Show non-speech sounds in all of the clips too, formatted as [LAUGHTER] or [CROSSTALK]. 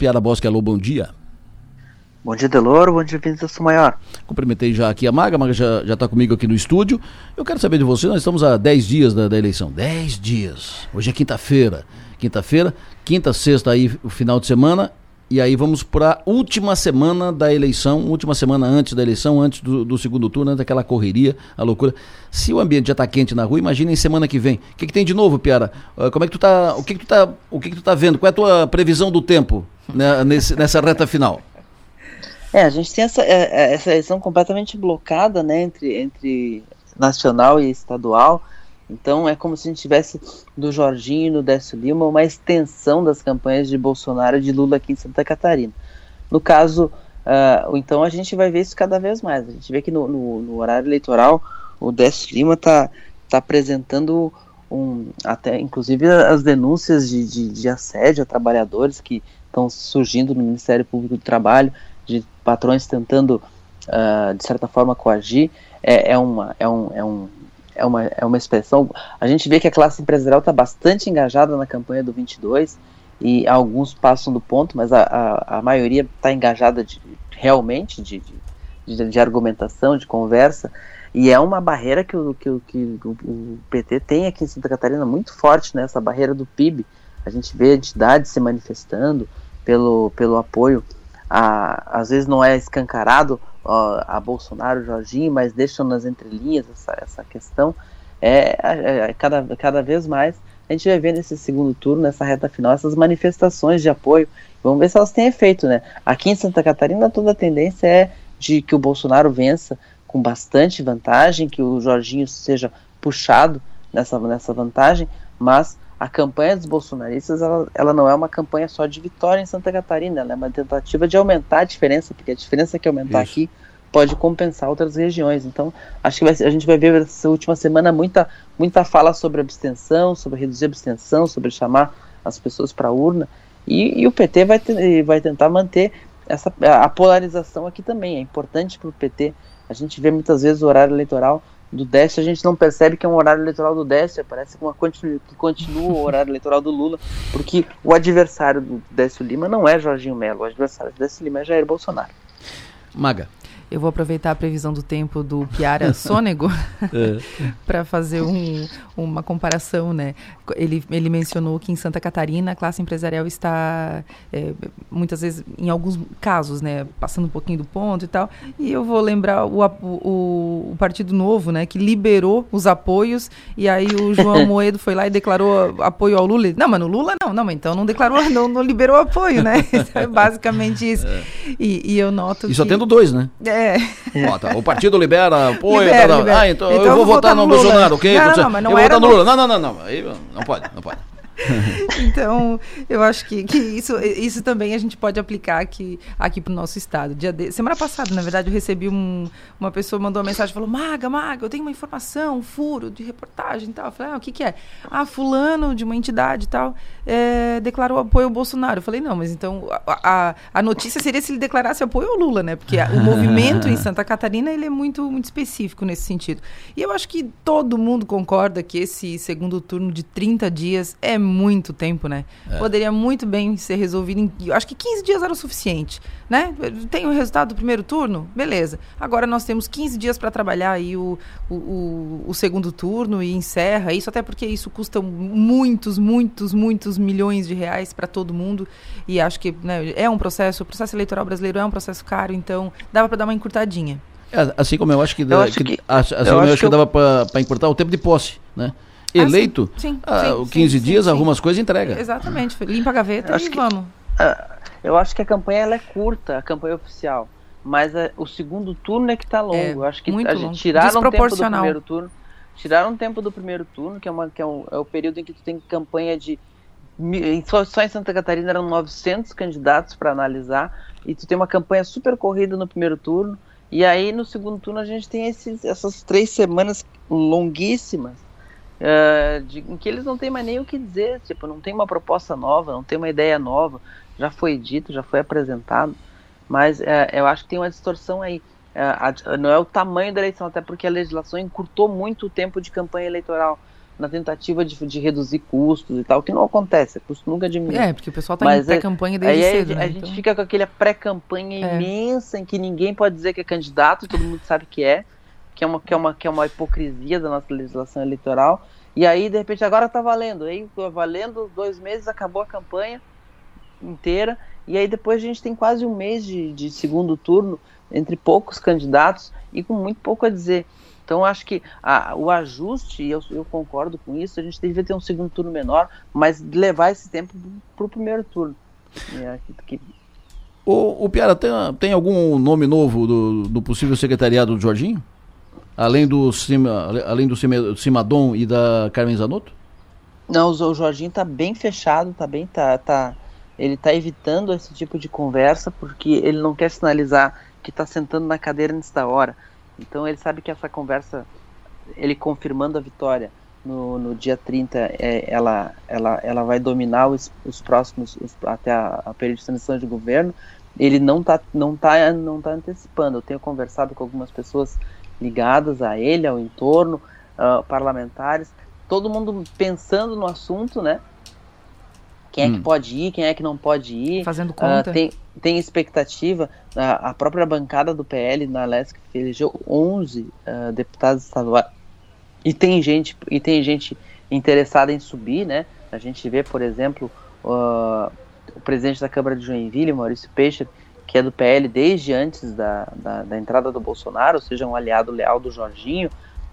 Piara Bosque, alô, bom dia. Bom dia, Deloro. Bom dia, Vinícius Maior. Cumprimentei já aqui a Maga, a Maga já está comigo aqui no estúdio. Eu quero saber de você, nós estamos a 10 dias da, da eleição. 10 dias. Hoje é quinta-feira. Quinta-feira, quinta, sexta aí, o final de semana. E aí vamos para a última semana da eleição, última semana antes da eleição, antes do, do segundo turno, antes daquela correria, a loucura. Se o ambiente já está quente na rua, imaginem semana que vem. O que, que tem de novo, Piara? Uh, como é que tu tá? O que, que tu tá? O que, que tu tá vendo? Qual é a tua previsão do tempo né, nesse, nessa reta final? É, a gente tem essa, é, é, essa eleição completamente blocada, né, entre, entre nacional e estadual. Então é como se a gente tivesse do Jorginho e do Décio Lima uma extensão das campanhas de Bolsonaro e de Lula aqui em Santa Catarina. No caso, uh, então a gente vai ver isso cada vez mais. A gente vê que no, no, no horário eleitoral o Décio Lima está tá apresentando um, até inclusive as denúncias de, de, de assédio a trabalhadores que estão surgindo no Ministério Público do Trabalho de patrões tentando, uh, de certa forma, coagir, é, é, uma, é, um, é, um, é, uma, é uma expressão. A gente vê que a classe empresarial está bastante engajada na campanha do 22 e alguns passam do ponto, mas a, a, a maioria está engajada de, realmente de, de, de, argumentação, de conversa. E é uma barreira que o, que, o, que o PT tem aqui em Santa Catarina muito forte, né? essa barreira do PIB. A gente vê entidades se manifestando pelo, pelo apoio a, às vezes não é escancarado ó, a Bolsonaro, Jorginho, mas deixam nas entrelinhas essa, essa questão, é, é, é, cada, cada vez mais a gente vai ver nesse segundo turno, nessa reta final, essas manifestações de apoio. Vamos ver se elas têm efeito, né? Aqui em Santa Catarina, toda a tendência é de que o Bolsonaro vença com bastante vantagem, que o Jorginho seja puxado nessa, nessa vantagem, mas a campanha dos bolsonaristas ela, ela não é uma campanha só de vitória em Santa Catarina, ela é uma tentativa de aumentar a diferença, porque a diferença que aumentar Isso. aqui pode compensar outras regiões. Então, acho que a gente vai ver essa última semana muita, muita fala sobre abstenção, sobre reduzir a abstenção, sobre chamar as pessoas para a urna. E, e, o PT vai, ter, vai tentar manter essa, a polarização aqui também. É importante para o PT. A gente vê muitas vezes o horário eleitoral do Décio, a gente não percebe que é um horário eleitoral do Décio, parece que, uma continu, que continua o horário eleitoral do Lula, porque o adversário do Décio Lima não é Jorginho Melo, o adversário do Décio Lima é Jair Bolsonaro. Maga. Eu vou aproveitar a previsão do tempo do Piara Sônego [LAUGHS] é. [LAUGHS] para fazer um, uma comparação, né? Ele, ele mencionou que em Santa Catarina a classe empresarial está é, muitas vezes, em alguns casos, né, passando um pouquinho do ponto e tal. E eu vou lembrar o, o, o Partido Novo, né, que liberou os apoios e aí o João [LAUGHS] Moedo foi lá e declarou apoio ao Lula. Não, mas no Lula não, não, mas então não declarou, não, não liberou apoio, né? é basicamente isso. É. E, e, eu noto e que... só tendo dois, né? É. Tá. O partido libera apoio. Libera, tá, libera. Ah, então, então eu vou votar no, no Bolsonaro, ok? Não, não, mas não eu vou votar no Lula. Não, não, não, não. Aí não pode, não pode. [LAUGHS] então, eu acho que, que isso, isso também a gente pode aplicar aqui, aqui para o nosso estado. Dia de, semana passada, na verdade, eu recebi um, uma pessoa mandou uma mensagem falou: Maga, Maga, eu tenho uma informação, um furo de reportagem e tal. Eu falei: ah, o que, que é? Ah, Fulano de uma entidade e tal é, declarou apoio ao Bolsonaro. Eu falei: não, mas então a, a, a, notícia seria se ele declarasse apoio ao Lula, né? Porque a, o movimento em [LAUGHS] Santa Catarina ele é muito, muito específico nesse sentido. E eu acho que todo mundo concorda que esse segundo turno de 30 dias é muito tempo, né? É. Poderia muito bem ser resolvido em. Eu acho que 15 dias era o suficiente, né? Tem o resultado do primeiro turno? Beleza. Agora nós temos 15 dias para trabalhar aí o, o, o, o, segundo turno e encerra isso, até porque isso custa muitos, muitos, muitos milhões de reais para todo mundo. E acho que né, é um processo, o processo eleitoral brasileiro é um processo caro, então dava para dar uma encurtadinha. É, assim como eu acho que, eu acho que, que assim eu como eu acho que, que dava para encurtar o tempo de posse, né? Eleito, ah, sim, sim, ah, sim, 15 sim, dias, arruma as coisas e entrega. Exatamente, limpa a gaveta e que, vamos. Uh, eu acho que a campanha ela é curta, a campanha oficial. Mas a, o segundo turno é que está longo. É, eu acho que a gente tiraram um tempo do primeiro turno. Tiraram um tempo do primeiro turno, que é, uma, que é, um, é o período em que tu tem campanha de. Só, só em Santa Catarina eram 900 candidatos para analisar. E tu tem uma campanha super corrida no primeiro turno. E aí no segundo turno a gente tem esses, essas três semanas longuíssimas uh, de, em que eles não têm mais nem o que dizer, tipo, não tem uma proposta nova, não tem uma ideia nova, já foi dito, já foi apresentado, mas uh, eu acho que tem uma distorção aí. Uh, a, não é o tamanho da eleição, até porque a legislação encurtou muito o tempo de campanha eleitoral. na tentativa de, de reduzir custos e tal, que não acontece, o custo nunca diminui. É, porque o pessoal está em pré-campanha desde aí cedo, a, né? a Então- gente fica com aquela pré-campanha É. imensa em que ninguém pode dizer que é candidato, todo mundo sabe que é, que é uma, que é uma, que é uma hipocrisia da nossa legislação eleitoral. E aí, de repente, agora tá valendo. Aí, valendo dois meses, acabou a campanha inteira. E aí, depois, a gente tem quase um mês de, de segundo turno, entre poucos candidatos e com muito pouco a dizer. Então, acho que a- o ajuste, eu, eu concordo com isso, a gente deveria ter um segundo turno menor, mas levar esse tempo para o primeiro turno. É, que- O, o Piara, tem, tem algum nome novo do, do possível secretariado do Jorginho? Além do, Cima, além do Cime- Cimadon e da Carmen Zanotto? Não, o Jorginho tá bem fechado, tá bem, tá, tá, ele tá evitando esse tipo de conversa porque ele não quer sinalizar que tá sentando na cadeira antes da hora. Então ele sabe que essa conversa, ele confirmando a vitória no, no dia 30, é, ela, ela, ela vai dominar os, os próximos, os- até a, a período de transição de governo. Ele não tá, não tá, não tá antecipando. Eu tenho conversado com algumas pessoas ligadas a ele, ao entorno, ah, parlamentares, todo mundo pensando no assunto, né? Quem é que Hum. pode ir, quem é que não pode ir. Fazendo Ah, conta. tem, tem expectativa, a, a própria bancada do PL na LESC elegeu 11 ah, deputados estaduais. E tem gente e tem gente interessada em subir, né? A gente vê, por exemplo, ah, o presidente da Câmara de Joinville, Maurício Peixe, que é do PL desde antes da, da, da entrada do Bolsonaro, ou seja, um aliado leal do Jorginho,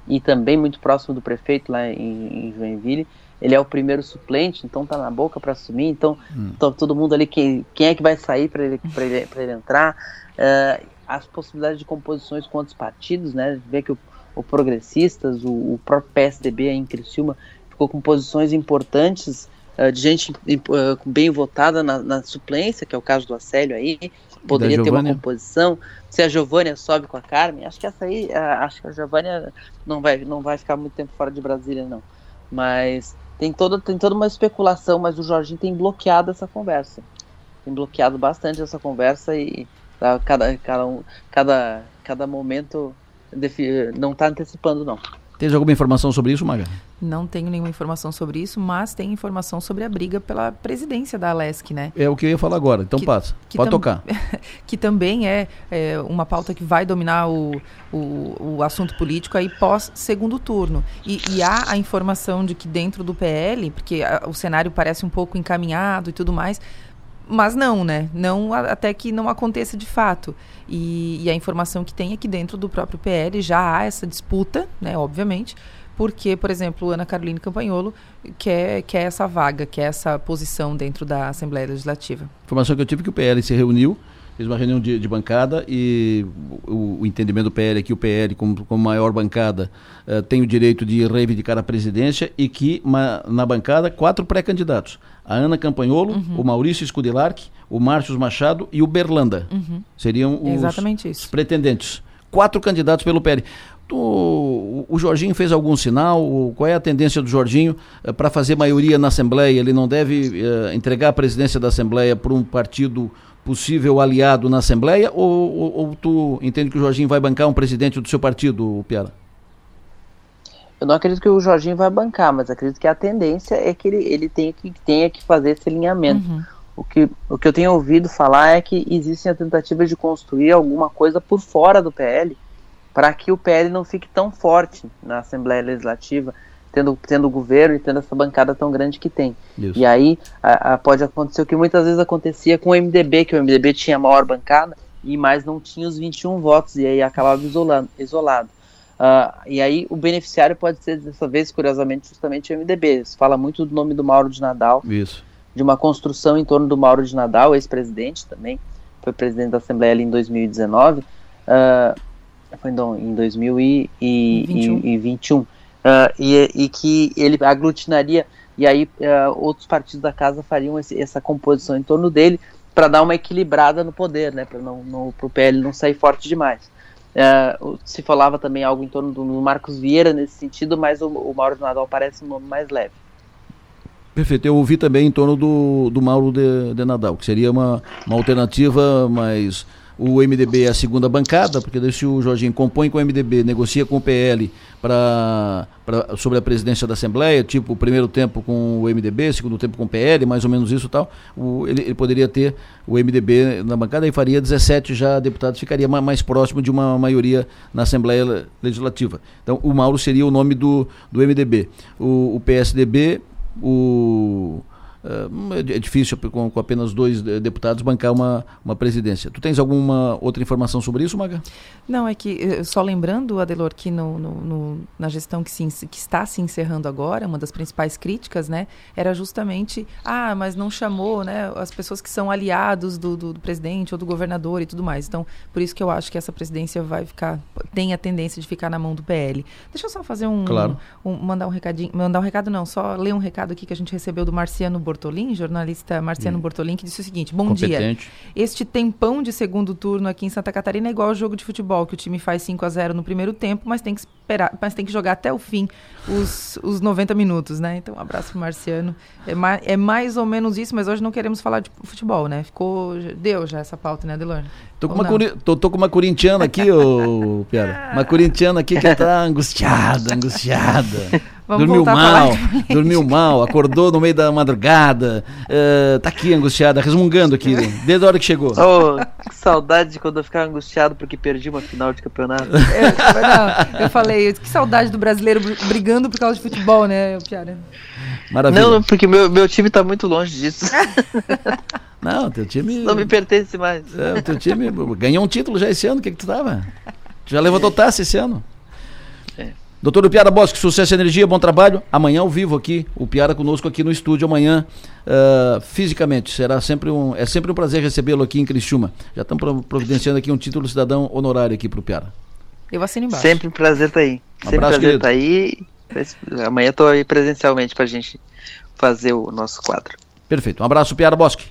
e também muito próximo do prefeito lá em, em Joinville. Ele é o primeiro suplente, então tá na boca para assumir. Então, to- todo mundo ali, quem, quem é que vai sair para ele, pra ele, pra ele entrar? Eh, as possibilidades de composições com outros partidos, né? Vê que o, o Progressistas, o, o próprio PSDB aí em Criciúma ficou com posições importantes eh, de gente eh, bem votada na, na suplência, que é o caso do Acélio aí. Poderia ter uma composição. Se a Giovânia sobe com a Carmen, acho que essa aí, acho que a Giovânia não vai, não vai ficar muito tempo fora de Brasília, não. Mas tem toda, tem toda uma especulação, mas o Jorginho tem bloqueado essa conversa. Tem bloqueado bastante essa conversa e tá, cada, cada, cada, cada momento não está antecipando, não. Tens alguma informação sobre isso, Maga? Não tenho nenhuma informação sobre isso, mas tem informação sobre a briga pela presidência da Alesc, né? É o que eu ia falar agora, então Que- passa. que Pode tocar. [LAUGHS] que também é, é, uma pauta que vai dominar o, o, o assunto político aí pós segundo turno. E, e há a informação de que dentro do PL, porque a- o cenário parece um pouco encaminhado e tudo mais, mas não, né? Não até que não aconteça de fato. E, e a informação que tem é que dentro do próprio PL já há essa disputa, né? Obviamente. Porque, por exemplo, Ana Caroline Campanholo quer, quer essa vaga, quer essa posição dentro da Assembleia Legislativa. Informação que eu tive é que o PL se reuniu, fez uma reunião de, de bancada e o, o entendimento do PL é que o PL, como, como maior bancada, eh, tem o direito de reivindicar a presidência e que na bancada quatro pré-candidatos. A Ana Campanholo, o Maurício Scudilarque, o Márcio Machado e o Berlanda. Seriam É os, os pretendentes. Quatro candidatos pelo PL. O o Jorginho fez algum sinal? Qual é a tendência do Jorginho para fazer maioria na Assembleia? Ele não deve eh, entregar a presidência da Assembleia para um partido possível aliado na Assembleia? Ou, ou- ou tu entende que o Jorginho vai bancar um presidente do seu partido, Piara? Eu não acredito que o Jorginho vai bancar, mas acredito que a tendência é que ele, ele tenha, que, tenha que fazer esse alinhamento. Uhum. O que, o que eu tenho ouvido falar é que existem a tentativa de construir alguma coisa por fora do PL para que o PL não fique tão forte na Assembleia Legislativa, tendo, tendo governo e tendo essa bancada tão grande que tem. Isso. E aí a- a- pode acontecer o que muitas vezes acontecia com o MDB, que o MDB tinha a maior bancada, e mais não tinha os 21 votos, e aí acabava isolando, isolado. Ah, e aí o beneficiário pode ser, dessa vez, curiosamente, justamente o MDB. Se fala muito do nome do Mauro de Nadal, Isso. de uma construção em torno do Mauro de Nadal, ex-presidente também, foi presidente da Assembleia ali em 2019, ah, foi não, em 2021, 21. Ah, e, e que ele aglutinaria, e aí ah, outros partidos da casa fariam esse- essa composição em torno dele para dar uma equilibrada no poder, né, para o PL não sair forte demais. O- se falava também algo em torno do Marcos Vieira nesse sentido, mas o, o Mauro de Nadal parece um nome mais leve. Perfeito. Eu ouvi também em torno do, do Mauro de, de Nadal, que seria uma, uma alternativa mais, o MDB é a segunda bancada, porque se o Jorginho compõe com o MDB, negocia com o PL pra, pra, sobre a presidência da Assembleia, tipo primeiro tempo com o MDB, segundo tempo com o PL, mais ou menos isso tal, o, ele, ele, poderia ter o MDB na bancada e faria 17 já deputados, ficaria mais próximo de uma maioria na Assembleia Legislativa. Então o Mauro seria o nome do, do MDB. O, o PSDB, o é, é difícil com, com, apenas dois deputados bancar uma, uma presidência. Tu tens alguma outra informação sobre isso, Maga? Não, é que eh, só lembrando, Adelor, que no, no, no, na gestão que, se, que está se encerrando agora, uma das principais críticas, né, era justamente, ah, mas não chamou, né, as pessoas que são aliados do, do, do presidente ou do governador e tudo mais. Então, por isso que eu acho que essa presidência vai ficar, tem a tendência de ficar na mão do PL. Deixa eu só fazer um, claro. um mandar um recadinho, mandar um recado não, só ler um recado aqui que a gente recebeu do Marciano Bortolin, jornalista Marciano hum. Bortolin, que disse o seguinte: Bom Competente. dia. Este tempão de segundo turno aqui em Santa Catarina é igual ao jogo de futebol, que o time faz 5 a 0 no primeiro tempo, mas tem que esperar, mas tem que jogar até o fim os, os 90 minutos, né? Então, um abraço pro Marciano. É, ma é mais ou menos isso, mas hoje não queremos falar de futebol, né? Ficou. Deu já essa pauta, né, Adelone? Tô com, uma curi... tô, tô, com uma corintiana aqui, ô Piara. Uma corintiana aqui que tá [LAUGHS] angustiada, angustiada. Vamos dormiu mal, dormiu mal, acordou no meio da madrugada, uh, tá aqui angustiada, resmungando aqui, desde a hora que chegou. Oh, que saudade de quando eu ficava angustiado porque perdi uma final de campeonato. É, não, eu falei, que saudade do brasileiro brigando por causa de futebol, né, Piara? Maravilha. Não, porque meu, meu time tá muito longe disso. [LAUGHS] Não, teu time. Não me pertence mais. É, o teu time ganhou um título já esse ano, o que, que tu tava? Tu já levantou taça esse ano? Doutor Piara Bosque, sucesso e energia, bom trabalho. Amanhã ao vivo aqui, o Piara conosco aqui no estúdio amanhã, uh, fisicamente. Será sempre um, é sempre um prazer recebê-lo aqui em Criciúma. Já estamos providenciando aqui um título cidadão honorário aqui para o Piara. Eu assino embaixo. Sempre um prazer estar tá aí. Um sempre abraço, prazer estar tá aí. Amanhã estou aí presencialmente para a gente fazer o nosso quadro. Perfeito. Um abraço, Piara Bosque.